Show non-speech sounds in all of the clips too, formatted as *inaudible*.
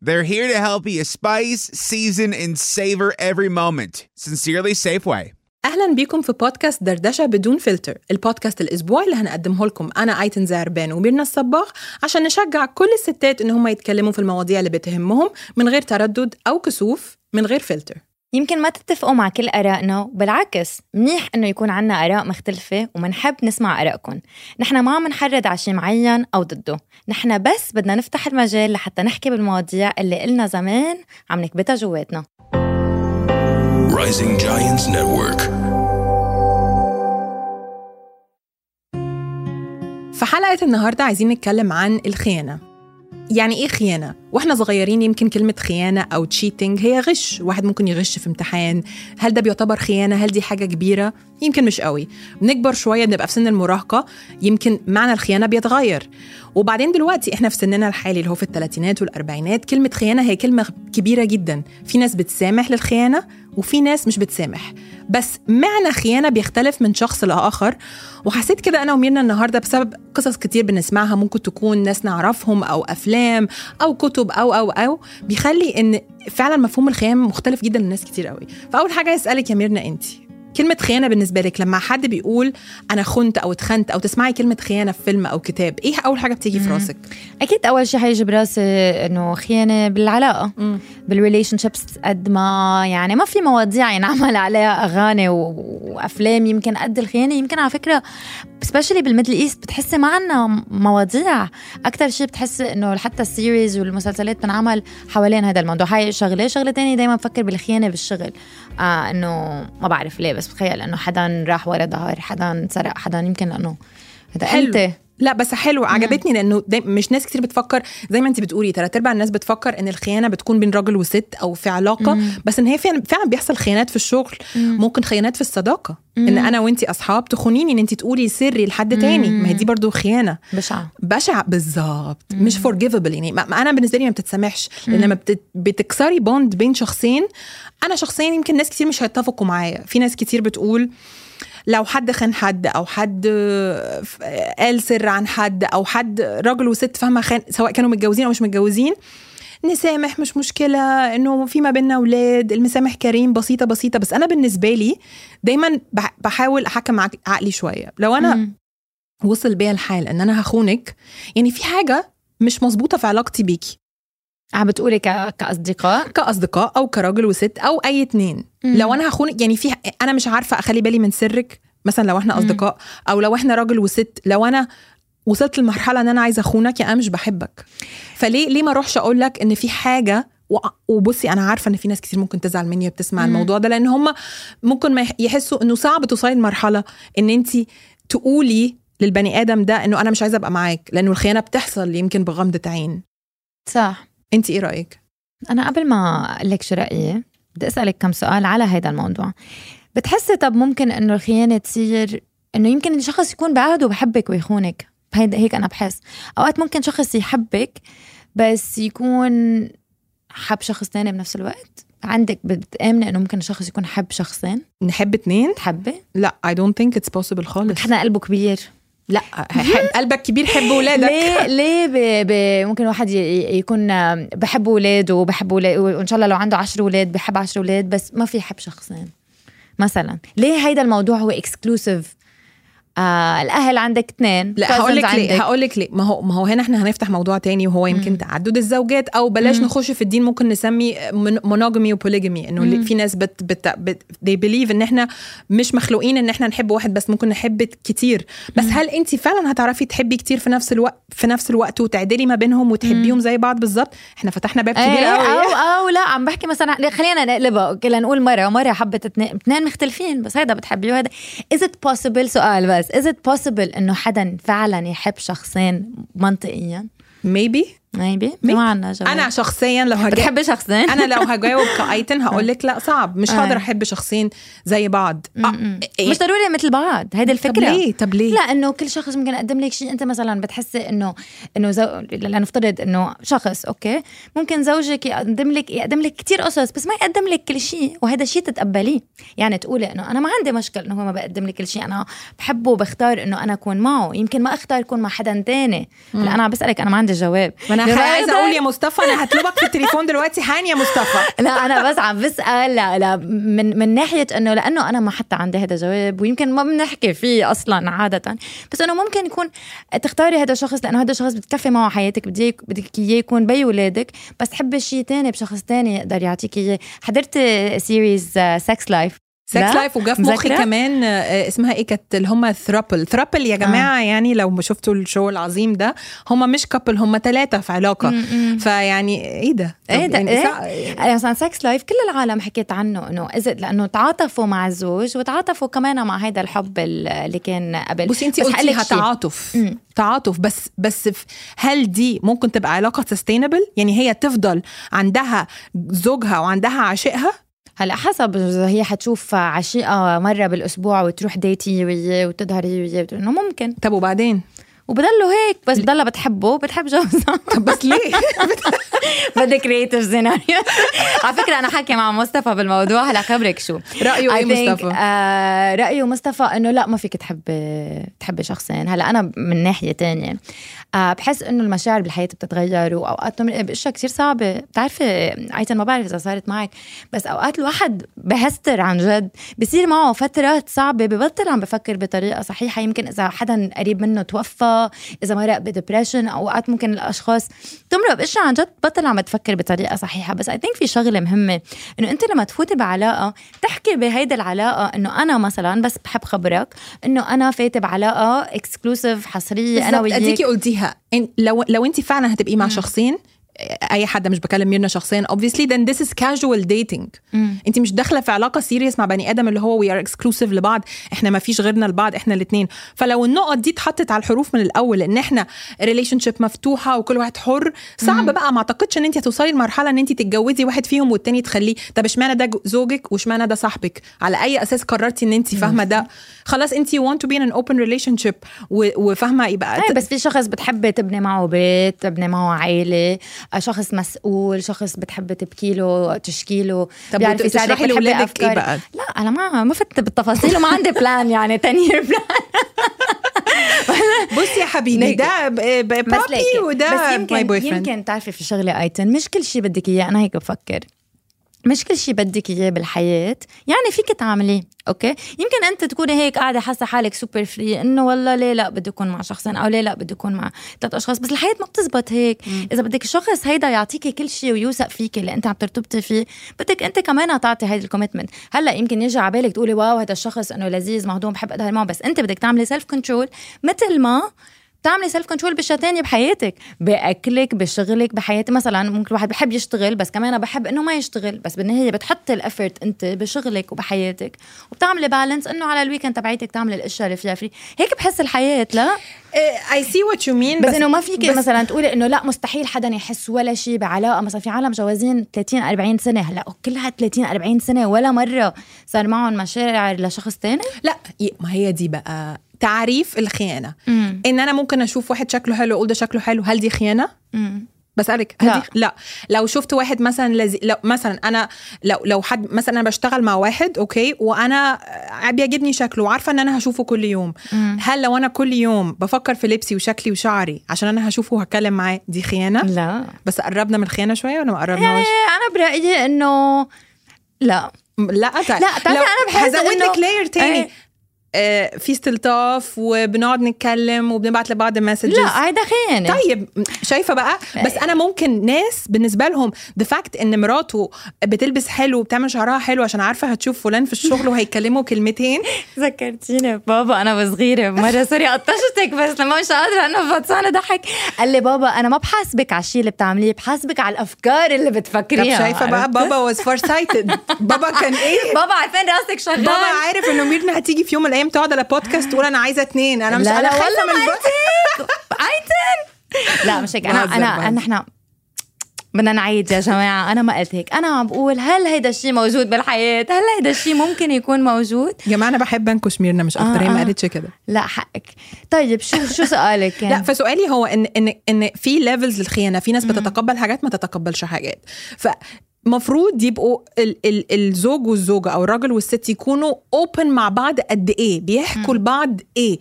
They're here to help you spice, season, and savor every moment. Sincerely, Safeway. أهلا بيكم في بودكاست دردشة بدون فلتر البودكاست الأسبوعي اللي هنقدمه لكم أنا أيتن زعربان وميرنا الصباغ عشان نشجع كل الستات إن هم يتكلموا في المواضيع اللي بتهمهم من غير تردد أو كسوف من غير فلتر يمكن ما تتفقوا مع كل آرائنا وبالعكس منيح إنه يكون عنا آراء مختلفة ومنحب نسمع آرائكم نحن ما عم نحرض على شيء معين أو ضده. نحن بس بدنا نفتح المجال لحتى نحكي بالمواضيع اللي قلنا زمان عم نكبتها جواتنا. Rising Giants Network. في حلقة النهاردة عايزين نتكلم عن الخيانة. يعني إيه خيانة؟ وإحنا صغيرين يمكن كلمة خيانة أو تشيتنج هي غش، واحد ممكن يغش في امتحان، هل ده بيعتبر خيانة؟ هل دي حاجة كبيرة؟ يمكن مش قوي، بنكبر شوية بنبقى في سن المراهقة يمكن معنى الخيانة بيتغير، وبعدين دلوقتي إحنا في سننا الحالي اللي هو في الثلاثينات والأربعينات كلمة خيانة هي كلمة كبيرة جدا، في ناس بتسامح للخيانة وفي ناس مش بتسامح، بس معنى خيانة بيختلف من شخص لآخر، وحسيت كده أنا وميرنا النهاردة بسبب قصص كتير بنسمعها ممكن تكون ناس نعرفهم أو أفلام أو كتب أو أو أو بيخلي إن فعلا مفهوم الخيانة مختلف جدا لناس كتير قوي فأول حاجة أسألك يا ميرنا أنت كلمة خيانة بالنسبة لك لما حد بيقول أنا خنت أو اتخنت أو تسمعي كلمة خيانة في فيلم أو كتاب إيه أول حاجة بتيجي في راسك؟ أكيد أول شيء حيجي براسي إنه خيانة بالعلاقة بال relationships قد ما يعني ما في مواضيع ينعمل عليها أغاني. وأفلام يمكن قد الخيانة يمكن على فكرة especially بال Middle East بتحسي ما عنا مواضيع. أكثر شيء بتحسي إنه حتى ال series والمسلسلات بتنعمل حوالين هذا الموضوع. هاي شغلة. شغلة تانية دايما بفكر بالخيانة بالشغل. آه إنه ما بعرف ليه بس بتخيل إنه حدا راح ورا ظهر حدا سرق حدا يمكن لأنه هذا حلو. لا بس حلو عجبتني لأنه مش ناس كتير بتفكر زي ما انت بتقولي تلات ارباع الناس بتفكر إن الخيانة بتكون بين راجل وست أو في علاقة بس إن هي فعلا فعلا بيحصل خيانات في الشغل ممكن خيانات في الصداقة إن أنا وأنت أصحاب تخونيني إن أنت تقولي سري لحد تاني ما هي دي برضو خيانة. بشعة. بشع بالظبط مش forgivable يعني ما ما أنا بالنسبة لي ما بتتسامحش لأن لما بت- بتكسري bond بين شخصين أنا شخصيا يمكن ناس كتير مش هيتفقوا معايا في ناس كتير بتقول لو حد خان حد أو حد قال سر عن حد أو حد راجل وست فاهمة خان سواء كانوا متجوزين أو مش متجوزين نسامح مش مشكلة إنه في ما بيننا أولاد المسامح كريم بسيطة بسيطة. بس أنا بالنسبة لي دايما بح- بحاول أحكم عق- عقلي شوية. لو أنا مم. وصل بيا الحال إن أنا هخونك يعني في حاجة مش مظبوطة في علاقتي بيكي. عم بتقولي ك... كأصدقاء؟ كأصدقاء أو كراجل وست أو أي اتنين. مم. لو أنا هخونك يعني في أنا مش عارفة أخلي بالي من سرك مثلا لو إحنا أصدقاء أو لو إحنا راجل وست لو أنا وصلت لمرحلة إن أنا عايزة أخونك يا أنا مش بحبك. فليه ليه ما أروحش أقول لك إن في حاجة وبصي أنا عارفة إن في ناس كتير ممكن تزعل مني وبتسمع مم. الموضوع ده لأن هم ممكن ما يح- يحسوا إنه صعب توصلي لمرحلة إن انت تقولي للبني آدم ده إنه أنا مش عايزة أبقى معاك لأنه الخيانة بتحصل يمكن بغمضة عين. صح. انت إيه رأيك؟ أنا قبل ما أقول لك شو رأيي بدي أسألك كم سؤال على هذا الموضوع. بتحسي طب ممكن إنه الخيانة تصير إنه يمكن الشخص يكون بعهده بحبك ويخونك؟ هيدا هيك أنا بحس. أوقات ممكن شخص يحبك بس يكون حب شخص تاني بنفس الوقت. عندك بتآمني إنه ممكن شخص يكون حب شخصين؟ نحب اتنين؟ تحبي؟ لا I don't think it's possible خالص. حدا قلبه كبير. لا حب قلبك كبير حب ولادك. ليه ليه ب... ب... ممكن واحد يكون بحب اولاده وبحب وإن شاء الله لو عنده عشر أولاد بحب عشر أولاد بس ما في يحب شخصين. مثلا ليه هيدا الموضوع هو exclusive آه الأهل عندك اثنين لا هقول لك ليه هقول لك ليه. ما هو ما هو هنا إحنا هنفتح موضوع تاني وهو يمكن تعدد الزوجات أو بلاش نخش في الدين ممكن نسمي monogamy و polygamy إنه اللي- في ناس بت بت, بت they believe إن إحنا مش مخلوقين إن إحنا نحب واحد بس ممكن نحب كتير. بس هل انت فعلا هتعرفي تحبي كتير في نفس الوقت في نفس الوقت وتعدلي ما بينهم وتحبيهم زي بعض بالظبط؟ إحنا فتحنا باب كبير إيه قوي أو *laughs* أو لا عم بحكي مثلا خلينا نقلبها كلا نقول مرة مره حبت اثنين مختلفين بس هيدا بتحبيه وهذا is it possible سؤال بس. is it possible إنه حدا فعلا يحب شخصين منطقيا؟ Maybe. maybe. ما عندنا جواب. أنا شخصيا لو هجاوب بتحبي شخصين أنا لو هجاوب كأيتن هقول لك لا صعب. مش آه. هقدر أحب شخصين زي بعض. آه، إيه؟ مش ضروري مثل بعض. هيدي الفكرة. طب ليه؟ طب ليه؟ لا إنه كل شخص ممكن يقدم لك شيء. أنت مثلا بتحسي انه إنه زو... لنفترض إنه شخص أوكي؟ ممكن زوجك يقدم لك يقدم لك كثير قصص بس ما يقدم لك كل شيء. وهذا شيء تتقبليه. يعني تقولي إنه أنا ما عندي مشكل إنه هو ما بقدم لي كل شيء. أنا بحبه وبختار إنه أنا أكون معه. يمكن ما أختار أكون مع حدا تاني. هلا أنا عم بسألك أنا ما عندي جواب. أنا عايزة أقول يا مصطفى أنا هطلبك في التليفون دلوقتي. حان يا مصطفى. *laughs* لا أنا بس عم بسال لا لا من من ناحية إنه لأنه أنا ما حتى عندي هذا جواب ويمكن ما بنحكي فيه أصلا عادة. بس إنه ممكن يكون تختاري هذا الشخص لأنه هذا الشخص بتكفي معه حياتك بدي بدك إياه يكون بي ولادك بس تحبي شيء تاني بشخص تاني يقدر يعطيك إياه. حضرت series Sex/Life Sex/Life وجا في مخي؟ كمان آه، اسمها إيه كانت؟ اللي هم throuple throuple يا جماعة يعني لو شفتوا ال show العظيم ده هم مش couple هم ثلاثة في علاقة. فيعني إيه ده؟ إيه ده؟ يعني إيه؟ سا- يعني مثلا Sex/Life كل العالم حكيت عنه إنه اذا لأنه تعاطفوا مع الزوج وتعاطفوا كمان مع هذا الحب اللي كان قبل. بصي انت بس قلتيها. تعاطف. مم. تعاطف. بس بس هل دي ممكن تبقى علاقة sustainable يعني هي تفضل عندها زوجها وعندها عاشقها؟ هلا حسب اذا هي حتشوف عشيقة مرة بالأسبوع وتروح date ي وياه وتظهري وياه. وتقول إنه ممكن. طب وبعدين؟ وبضلوا هيك بس بضلها بتحبه بتحب جوزها *laughs* طب بس ليه؟ *laughs* بدي create سيناريو على فكرة أنا حكي مع مصطفى بالموضوع هلا خبرك شو. رأيه إيه مصطفى؟ آه رأيه مصطفى إنه لا ما فيك تحبي تحبي شخصين. هلا أنا من ناحية تانية. بحس إنه المشاعر بالحياة بتتغير وأوقات بنمرق بأشياء كثير صعبة. بتعرفي ايتن ما بعرف إذا صارت معك بس أوقات الواحد بهستر عن جد. بصير معه فترات صعبة ببطل عم بفكر بطريقة صحيحة. يمكن إذا حدا قريب منه توفى إذا مرق ب depression أوقات ممكن الأشخاص تمرق بأشياء عن جد بطل عم تفكر بطريقة صحيحة. بس I think في شغلة مهمة إنه أنت لما تفوتي بعلاقة تحكي بهيدي العلاقة إنه أنا مثلا بس بحب خبرك إنه أنا فايتة بعلاقة exclusive حصرية أنا وياك. قلتيها إن- لو لو انت فعلا هتبقي مع شخصين أي حد مش بكلم ميرنا شخصيا. Obviously then this is casual dating. مم. أنت مش داخلة في علاقة serious مع بني آدم اللي هو we are exclusive لبعض. إحنا ما فيش غيرنا لبعض إحنا الاثنين فلو النقط دي اتحطت على الحروف من الأول إن إحنا relationship مفتوحة وكل واحد حر صعب بقى. ما أعتقدش إن أنت هتوصلي لمرحلة إن أنت تتجوزي واحد فيهم والتاني تخليه. طب إشمعنى ده زوجك وإشمعنى ده صاحبك؟ على أي أساس قررتي إن أنت فاهمة ده؟ خلاص أنت want to be in an open relationship وفاهمة يبقى بس في شخص بتحبي تبني معه بيت تبني معه عائلة شخص مسؤول شخص بتحبي تبكي له تشكي له طب بيعرف يساعدك، إيه أفكار. بقى؟ لا أنا ما ما فت بالتفاصيل وما عندي plan *laughs* يعني 10 year plan *laughs* بصي يا حبيبي. ده بابي وده بس يمكن يمكن تعرفي في شغله ايتن مش كل شيء بدك إياه أنا هيك بفكر مش كل شيء بدك إياه بالحياة. يعني فيك تعمليه okay؟ يمكن أنت تكوني هيك قاعدة حاسة حالك super free إنه والله ليه لا بدي أكون مع شخصين أو ليه لا بدي أكون مع ثلاث أشخاص؟ بس الحياة ما بتزبط هيك. إذا بدك الشخص هيدا يعطيكي كل شيء ويوثق فيكي اللي أنت عم ترتبطي فيه بدك أنت كمان تعطي هيدي ال commitment هلأ يمكن يجي على بالك تقولي wow هذا الشخص إنه لذيذ مهضوم بحب اظهر معه بس أنت بدك تعملي self control مثل ما تعملي self control باشياء تانية بحياتك بأكلك بشغلك بحياتي مثلا ممكن الواحد بحب يشتغل بس كمان بحب إنه ما يشتغل بس بالنهاية بتحطي ال effort أنت بشغلك وبحياتك. وبتعملي balance إنه على ال weekend تبعيتك تعملي الأشياء اللي فيها free هيك بحس الحياة لا؟ I see what you mean بس, إنه ما فيك بس- مثلا تقولي إنه لا مستحيل حدا يحس ولا شيء بعلاقة. مثلا في عالم جوازين 30 40 سنة هلا كلها 30 40 سنة ولا مرة صار معهم مشاعر لشخص تاني؟ لا ما هي دي بقى تعريف الخيانة. امم إن أنا ممكن أشوف واحد شكله حلو أقول ده شكله حلو هل دي خيانة؟ بسألك هل لا. دي لا. لو شفت واحد مثلا لذي... لو مثلا أنا لو لو حد مثلا أنا بشتغل مع واحد أوكي وأنا بيعجبني شكله وعارفة إن أنا هشوفه كل يوم. هل لو أنا كل يوم بفكر في لبسي وشكلي وشعري عشان أنا هشوفه وهتكلم معاه دي خيانة؟ لا. بس قربنا من الخيانة شوية ولا ما قربناش؟ إيه، أنا برأيي إنه لا. لا طيب. لا، تعرفي لو أنا بحس هزود إنه- لك layer تاني. إيه. آه في استلطاف وبنقعد نتكلم وبنبعت لبعض messages لا هيدا خيانه طيب شايفة بقى؟ بس أنا ممكن ناس بالنسبة لهم the fact إن مراته بتلبس حلو وبتعمل شعرها حلو عشان عارفة هتشوف فلان في الشغل وهيكلموا كلمتين. *laughs* ذكرتيني بابا أنا وصغيره مرة sorry قطشتك بس لما مش قادرة أنا فطسانه ضحك. قال لي بابا أنا ما بحاسبك على الشيء اللي بتعمليه بحاسبك على الأفكار اللي طب بتفكريها شايفة بقى؟ عرفت؟ بابا was far-sighted بابا كان إيه؟ *laughs* بابا عارفين راسك شغال. بابا عارف إنه ميرنا هتيجي في يوم من الأيام تقعد على بودكاست تقول أنا عايزة اتنين. أنا مش لا أنا خايفة من ايتن لا مش هيك. أنا أنا. نحن بدنا نعيد يا جماعة. أنا ما قلت هيك. أنا عم بقول هل هيدا الشيء موجود بالحياة؟ هل هيدا الشيء ممكن يكون موجود؟ يا جماعة أنا بحب أنكش ميرنا مش أكتر. آه، هي ما آه. قالتش كده. لا حقك. طيب شو شو سؤالك؟ كان *laughs* لا فسؤالي هو ان ان إن في levels للخيانة. في ناس بتتقبل حاجات ما تتقبلش حاجات. فمفروض يبقوا ال ال الزوج والزوجة أو الراجل والست يكونوا open مع بعض قد إيه بيحكوا لبعض إيه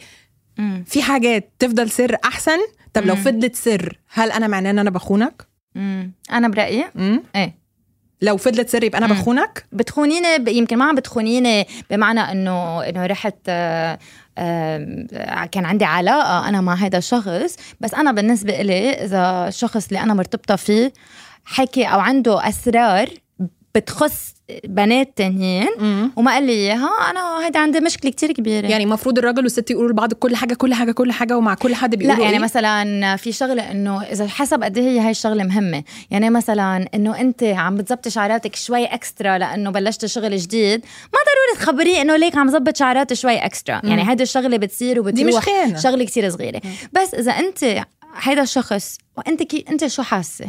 مم. في حاجات تفضل سر أحسن طب لو. فضلت سر هل أنا معناه إن أنا بخونك مم. أنا برأيي؟ إيه لو فضلت سر يبقى أنا. بخونك بتخونيني ب- يمكن ما عم بتخونيني بمعنى إنه إنه رحت آه، آه، كان عندي علاقة أنا مع هذا الشخص بس أنا بالنسبة إلي إذا الشخص اللي أنا مرتبطة فيه حكي أو عنده أسرار بتخص بنات تانيين وما قال لي إياها أنا هيدا عندي مشكلة كتير كبيرة. يعني المفروض الراجل والست يقولوا لبعض كل حاجة كل حاجة كل حاجة ومع كل حد بيقولوا لا يعني إيه؟ مثلا في شغلة إنه إذا حسب قد إيه هي هاي الشغلة مهمة. يعني مثلا إنه أنت عم بتزبطي شعراتك شوي اكسترا لأنه بلشت شغل جديد ما ضروري تخبريه إنه ليك عم زبط شعراتي شوي extra يعني هيدي الشغلة بتصير دي مش وبتروح خيانة. شغلة كتير صغيرة. بس إذا أنت هيدا الشخص وأنت كي أنت شو حاسة؟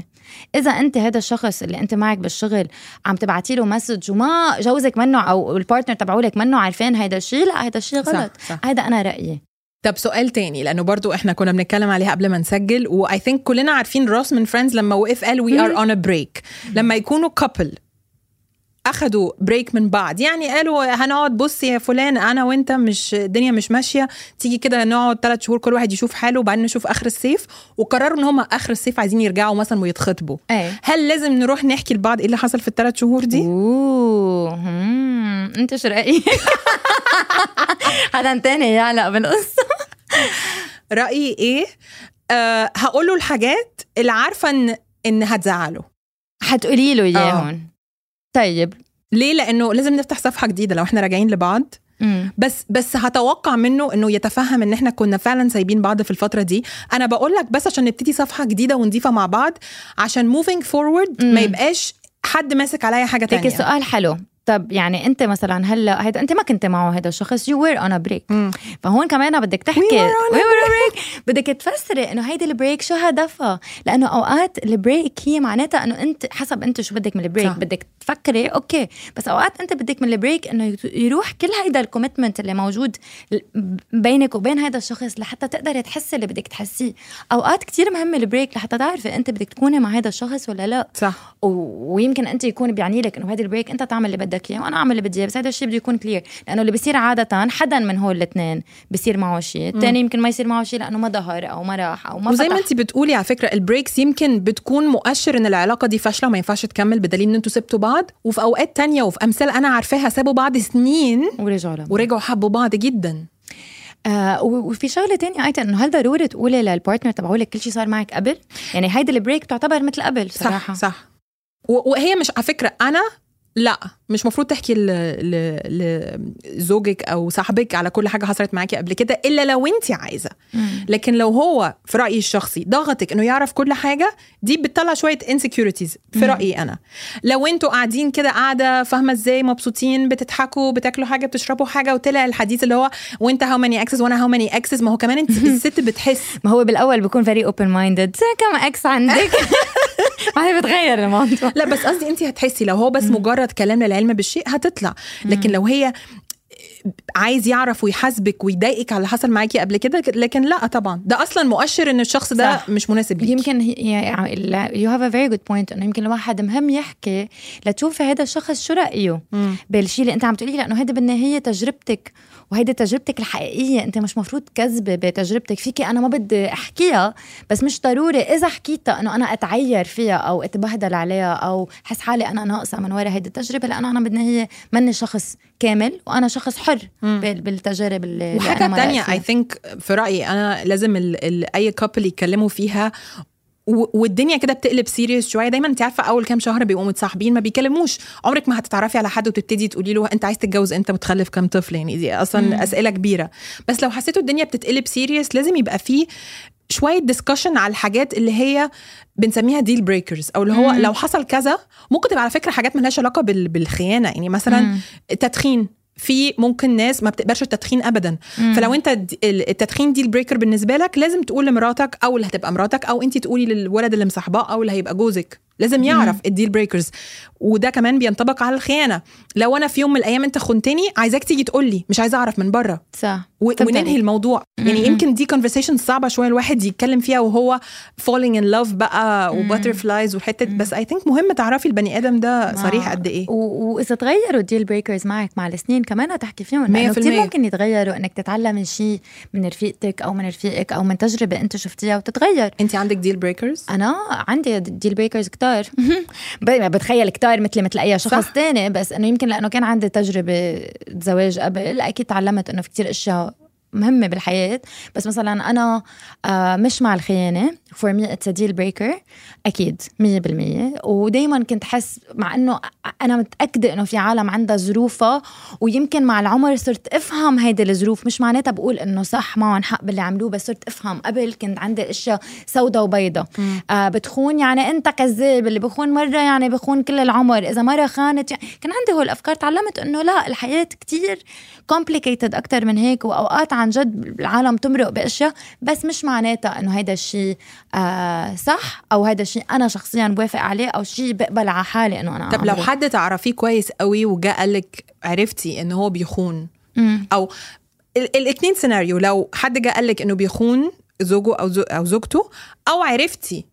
إذا أنت هذا الشخص اللي أنت معك بالشغل عم تبعتي له message وما جوزك منه أو ال partner تبعولك منه عارفين هيدا الشيء لا هيدا الشيء صح، غلط. صح. هيدا أنا رأيي. طب سؤال تاني لأنه برضو إحنا كنا بنتكلم عليها قبل ما نسجل و I think كلنا عارفين Ross من Friends لما وقف قال we are on a break لما يكونوا couple أخدوا break من بعض. يعني قالوا هنقعد بص يا فلان أنا وأنت مش الدنيا مش ماشية. تيجي كده نقعد ثلاث شهور كل واحد يشوف حاله وبعدين نشوف آخر الصيف. وقرروا إن هم آخر الصيف عايزين يرجعوا مثلا ويتخطبوا. إيه هل لازم نروح نحكي لبعض إيه اللي حصل في الثلاث شهور دي؟ أوه. هم، أنت شو رايك؟ حدا تاني يعلق بالقصة. رأيي إيه؟ أه هقول له الحاجات اللي عارفة إن إن هتزعله. حتقولي له اياهم طيب. ليه؟ لأنه لازم نفتح صفحة جديدة لو إحنا راجعين لبعض. مم. بس بس هتوقع منه إنه يتفهم إن إحنا كنا فعلا سايبين بعض في الفترة دي. أنا بقول لك بس عشان نبتدي صفحة جديدة ونضيفة مع بعض عشان moving forward. ما يبقاش حد ماسك عليا حاجة تانية. سؤال حلو. طب يعني انت مثلا هلا هيدا انت ما كنت معه هذا الشخص. you were on break مم. فهون كمان بدك تحكي. on a break. بدك تفسري إنه هيدي ال break شو هدفها؟ لأنه أوقات ال break هي معناتها إنه انت حسب أنت شو بدك من ال break. صح. بدك تفكري okay. بس أوقات أنت بدك من ال break إنه يروح كل هيدا ال commitment اللي موجود بينك وبين هيدا الشخص لحتى تقدري تحسي اللي بدك تحسيه. أوقات كتير مهم ال break لحتى تعرفي أنت بدك تكوني مع هيدا الشخص ولا لا. صح. ويمكن أنت يكون بيعني لك إنه هذا ال break أنت تعمل اللي بدك اياه وأنا أعمل اللي بدي إياه بس هذا الشيء بده يكون clear لأنه اللي بيصير عادة حدا من هول الاثنين بيصير معه شيء الثاني يمكن ما يصير معه شيء لأنه ما ظهر أو ما راح أو ما وزي. ما انت بتقولي على فكرة ال breaks يمكن بتكون مؤشر إن العلاقة دي فاشلة وما ينفعش تكمل بدليل إن أنتوا سبتوا بعض. وفي أوقات تانية وفي امثال أنا عارفاها سابوا بعض سنين ورجعوا لهم ورجعوا حبوا بعض جدا. آه وفي شغلة تانية أيضا إنه هل ضروري تقولي لل partner تبعولك كل شيء صار معك قبل؟ يعني هيدي ال break تعتبر مثل قبل صراحة. صح. صح وهي مش على فكرة أنا لا مش مفروض تحكي لزوجك أو صاحبك على كل حاجة حصلت معاكي قبل كده إلا لو أنت عايزة. لكن لو هو في رأيي الشخصي ضغطك إنه يعرف كل حاجة دي بتطلع شوية insecurities في. رأيي أنا. لو أنتوا قاعدين كده قاعدة فاهمة إزاي مبسوطين بتضحكوا بتاكلوا حاجة بتشربوا حاجة وطلع الحديث اللي هو وأنت how many exes وأنا how many exes ما هو كمان أنت *laughs* الست بتحس. ما هو بالأول بيكون very open-minded كم ex عندك. *laughs* بعدين بتغير الموضوع لا بس قصدي انت هتحسي لو هو بس مجرد كلام للعلم بالشيء هتطلع. لكن لو هي عايز يعرف ويحاسبك ويضايقك على اللي حصل معاكي قبل كده لكن لا طبعا. ده أصلا مؤشر إن الشخص ده صح. مش مناسب ليكي. يمكن you have a very good point إنه يمكن الواحد مهم يحكي لتشوفي هذا الشخص شو رأيه. بالشيء اللي أنت عم تقولي لأنه هيدي بالنهاية تجربتك. وهيدي تجربتك الحقيقية. انت مش مفروض كذبه بتجربتك فيكي. أنا ما بدي أحكيها بس مش ضروري. إذا حكيتها إنه أنا أتعير فيها أو أتبهدل عليها أو حس حالي أنا ناقصة من وراء هيدي التجربة لأنه أنا بالنهايه ماني شخص كامل وأنا شخص حر بالتجارب اللي وحاجة تانية. اي ثينك في رأيي أنا لازم ال ال أي couple يتكلموا فيها والدنيا كده بتقلب serious شوية. دايما انت عارفة أول كام شهر بيبقوا متصاحبين ما بيكلموش. عمرك ما هتتعرفي على حد وتبتدي تقولي له أنت عايز تتجوز انت تخلف كام طفل. يعني دي أصلا مم. أسئلة كبيرة. بس لو حسيتوا الدنيا بتتقلب serious لازم يبقى فيه شوية discussion على الحاجات اللي هي بنسميها deal breakers أو اللي هو مم. لو حصل كذا ممكن تبقى على فكرة حاجات ملهاش علاقة بال- بالخيانة. يعني مثلا مم. التدخين في ممكن ناس ما بتقبلش التدخين ابدا مم. فلو أنت التدخين deal breaker بالنسبة لك لازم تقول لمراتك أو اللي هتبقى مراتك أو أنت تقولي للولد اللي مصاحباه أو اللي هيبقى جوزك لازم يعرف ال deal breakers وده كمان بينطبق على الخيانة. لو أنا في يوم من الأيام أنت خنتني عايزاك تيجي تقول لي مش عايزة أعرف من بره. صح. و- وننهي. الموضوع. يعني. يمكن دي conversation صعبة شوية الواحد يتكلم فيها وهو falling in love بقى و butterflies وحتة. بس I think مهم تعرفي البني آدم ده صريح. قد إيه. وإذا تغيروا ال deal breakers معك مع السنين كمان هتحكي فيهم لأنه المية. ممكن يتغيروا إنك تتعلمي شيء من رفيقتك أو من رفيقك أو من تجربة أنت شفتيها وتتغير. أنت عندك deal breakers أنا عندي deal breakers كتار. ب- بتخيل كتار مثلي مثل أي شخص صح. تاني. بس إنه يمكن لأنه كان عندي تجربة زواج قبل أكيد تعلمت إنه في كتير أشياء مهمة بالحياة. بس مثلا أنا آه مش مع me it's a deal breaker. أكيد مية بالمية. ودايما كنت حس مع أنه أنا متأكدة أنه في عالم عندها ظروفها ويمكن مع العمر صرت أفهم هيدي الظروف. مش معناتها بقول أنه صح معهم حق باللي عملوه بس صرت أفهم. قبل كنت عندي أشياء سوداء وبيضاء. آه بتخون يعني أنت كذاب. اللي بخون مرة يعني بخون كل العمر. إذا مرة خانت يعني كان عندي هول الأفكار تعلمت أنه لا الحياة كتير complicated أكتر من هيك. وأوقات عن جد العالم تمرق بأشياء بس مش معناتها أنه هيدا الشيء آه صح أو هيدا الشيء أنا شخصيا بوافق عليه أو شيء بقبل على حالي أنه أنا طب لو. حد تعرفيه كويس قوي وجا قالك عرفتي ان هو بيخون مم. أو ال- الاثنين سيناريو لو حد جه قالك إنه بيخون زوجه أو زو أو زوجته أو عرفتي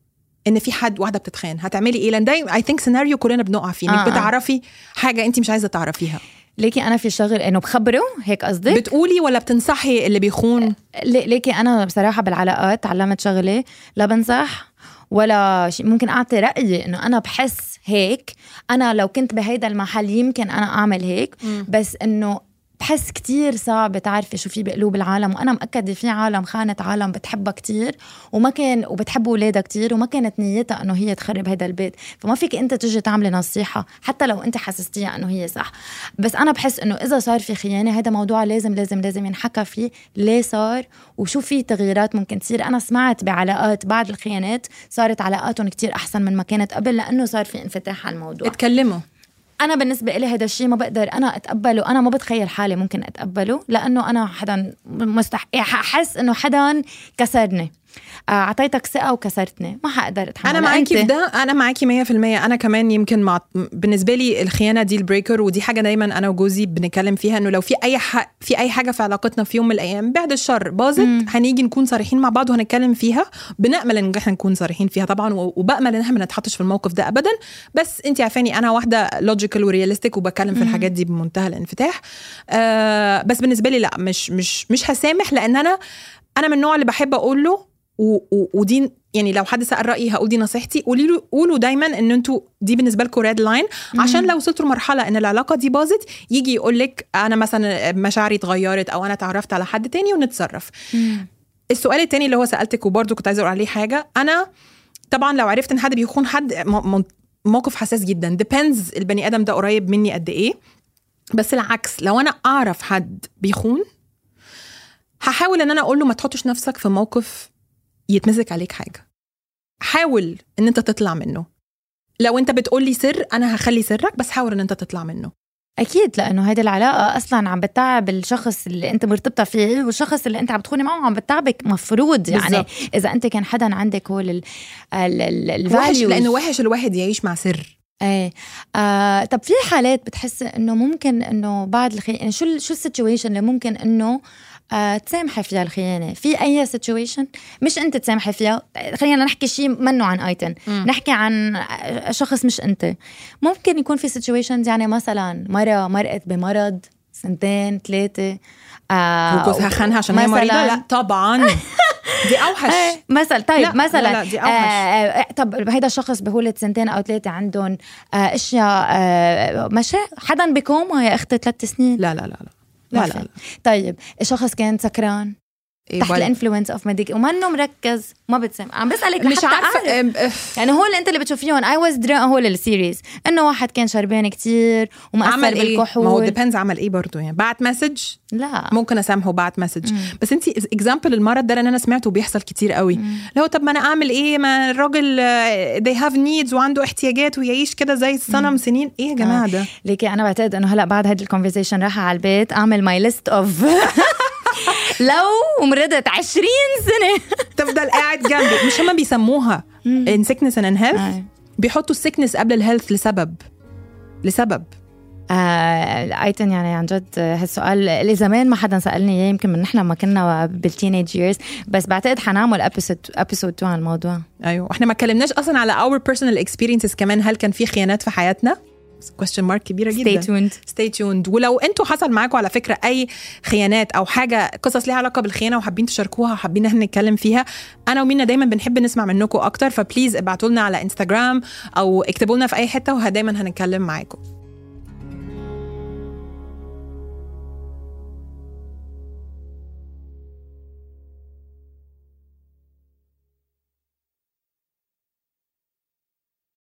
إن في حد واحدة بتتخان هتعملي إيه لأن ده I think سيناريو كلنا بنقع فيه إنك آه، آه. بتعرفي حاجة انت مش عايزة تعرفيها ليكي أنا في شغل أنه بخبره هيك قصدك؟ بتقولي ولا بتنصحي اللي بيخون؟ لي- ليكي أنا بصراحة بالعلاقات تعلمت شغلة لا بنصح ولا شيء ممكن أعطي رأيي إنه أنا بحس هيك. أنا لو كنت بهيدا المحل يمكن أنا أعمل هيك. بس إنه بحس كتير صعب تعرفي شو في بقلوب العالم وأنا مأكدة في عالم خانت عالم بتحبها كتير وما كان وبتحب اولادها كتير وما كانت نيتها إنه هي تخرب هذا البيت. فما فيك أنت تجي تعملي نصيحة حتى لو أنت حسستيها إنه هي صح. بس أنا بحس إنه إذا صار في خيانة هذا موضوع لازم لازم لازم ينحكى فيه. ليه صار؟ وشو في تغييرات ممكن تصير؟ أنا سمعت بعلاقات بعد الخيانات صارت علاقاتهم كتير أحسن من ما كانت قبل لأنه صار في انفتاح على الموضوع. اتكلموا. أنا بالنسبة لي هذا الشيء ما بقدر أنا أتقبله. أنا ما بتخيل حالي ممكن أتقبله لأنه أنا حدا مستح احس إنه حدا كسرني. أعطيتك ثقة وكسرتني. ما حقدر أتحمل. أنا معاكي في ده أنا معاكي 100% أنا كمان يمكن مع بالنسبة لي الخيانة دي البريكر ودي حاجة دايما أنا وجوزي بنتكلم فيها إنه لو في أي ح... في أي حاجة في علاقتنا في يوم من الأيام بعد الشر باظت. هنيجي نكون صريحين مع بعض وهنتكلم فيها بنأمل إن إحنا نكون صريحين فيها طبعا وبأمل إن إحنا ما نتحطش في الموقف ده ابدا. بس أنت عارفاني أنا واحدة logical و realistic وبتكلم في الحاجات دي بمنتهى الانفتاح. آه بس بالنسبة لي لا مش مش مش هسامح لأن أنا أنا من النوع اللي بحب أقول له و- و- ودي يعني لو حد سأل رأيي هقول دي نصيحتي. قولي له قولوا دايما إن أنتوا دي بالنسبة لكم red line عشان لو وصلتوا لمرحلة إن العلاقة دي باظت يجي يقول لك أنا مثلا مشاعري اتغيرت أو أنا اتعرفت على حد تاني ونتصرف. مم. السؤال التاني اللي هو سألتك وبرده كنت عايزة أقول عليه حاجة أنا طبعا لو عرفت إن حد بيخون حد موقف حساس جدا. ديبندز البني آدم ده قريب مني قد إيه. بس العكس لو أنا أعرف حد بيخون هحاول إن أنا أقول له ما تحطش نفسك في موقف يتمسك عليك حاجة. حاول إن أنت تطلع منه. لو أنت بتقول لي سر أنا هخلي سرك بس حاول إن أنت تطلع منه. أكيد لأنه هيدي العلاقة أصلا عم بتعب الشخص اللي أنت مرتبطة فيه والشخص اللي أنت عم تخوني معه عم بتعبك مفروض يعني. بالظبط. إذا أنت كان حدا عندك هول ال ال ال وحش. لأنه وحش الواحد يعيش مع سر. إيه. آه طب في حالات بتحس إنه ممكن إنه بعد الخيانة يعني شو شو ال situation اللي ممكن إنه آه تسامحي فيها الخيانة؟ في أي situation؟ مش أنت تسامحي فيها خلينا نحكي شيء منه عن آيتن. نحكي عن شخص مش أنت. ممكن يكون في situations يعني مثلا مرة مرقت بمرض سنتين ثلاثة. وجوزها خانها عشان هي مريضة؟ لا طبعا. *laughs* دي أوحش. إيه مثلا طيب لا، مثلا لا، لا، دي أوحش. آه آه طب هيدا الشخص بهولة سنتين أو ثلاثة عندهم آه أشياء آه مشى؟ حدا بكوما يا أختي ثلاث سنين؟ لا لا لا لا. لا. لا, لا. طيب الشخص كان سكران؟ إيه تحت بقى؟ الإنفلونس اوف ميديك ومنه مركز ما بتسمع عم بسألك مش عارفة. يعني هو اللي أنت اللي بتشوفيهم اي واز هو السيريز إنه واحد كان شربان كتير ومأثر عمل إيه؟ بالكحول. ما هو ديبيندز عمل إيه برضه. يعني بعت message لا. ممكن أسامحه بعت message بس انت example المرض ده لأن أنا سمعته بيحصل كتير قوي. لو طب ما أنا أعمل إيه؟ ما الراجل they have needs وعنده احتياجات ويعيش كده زي الصنم سنين. إيه يا جماعة ده؟ ليكي أنا بعتقد إنه هلأ بعد هيدي ال conversation رايحه على البيت أعمل my list of لو مرضت 20 سنة. تفضل قاعد جنبي مش هما بيسموها. and in health. أي. بيحطوا ال sickness قبل ال health لسبب. لسبب. آه آيتن يعني عن جد آه، هالسؤال. اللي زمان ما حدا سألني إياه. يمكن من نحن ما كنا بال teenage years بس بعتقد حنعمل episode episode 2 عن الموضوع. أيوه. إحنا ما اتكلمناش أصلا على our personal experiences كمان. هل كان في خيانات في حياتنا؟ Question mark كبيرة جدا. stay tuned. Stay tuned. ولو أنتوا حصل معاكم على فكرة أي خيانات أو حاجة قصص ليها علاقة بالخيانة وحابين تشاركوها وحابين إن إحنا نتكلم فيها أنا ومينا دايما بنحب نسمع منكم أكتر ف please ابعتوا لنا على انستغرام أو اكتبوا لنا في أي حتة ودايما هنتكلم معاكم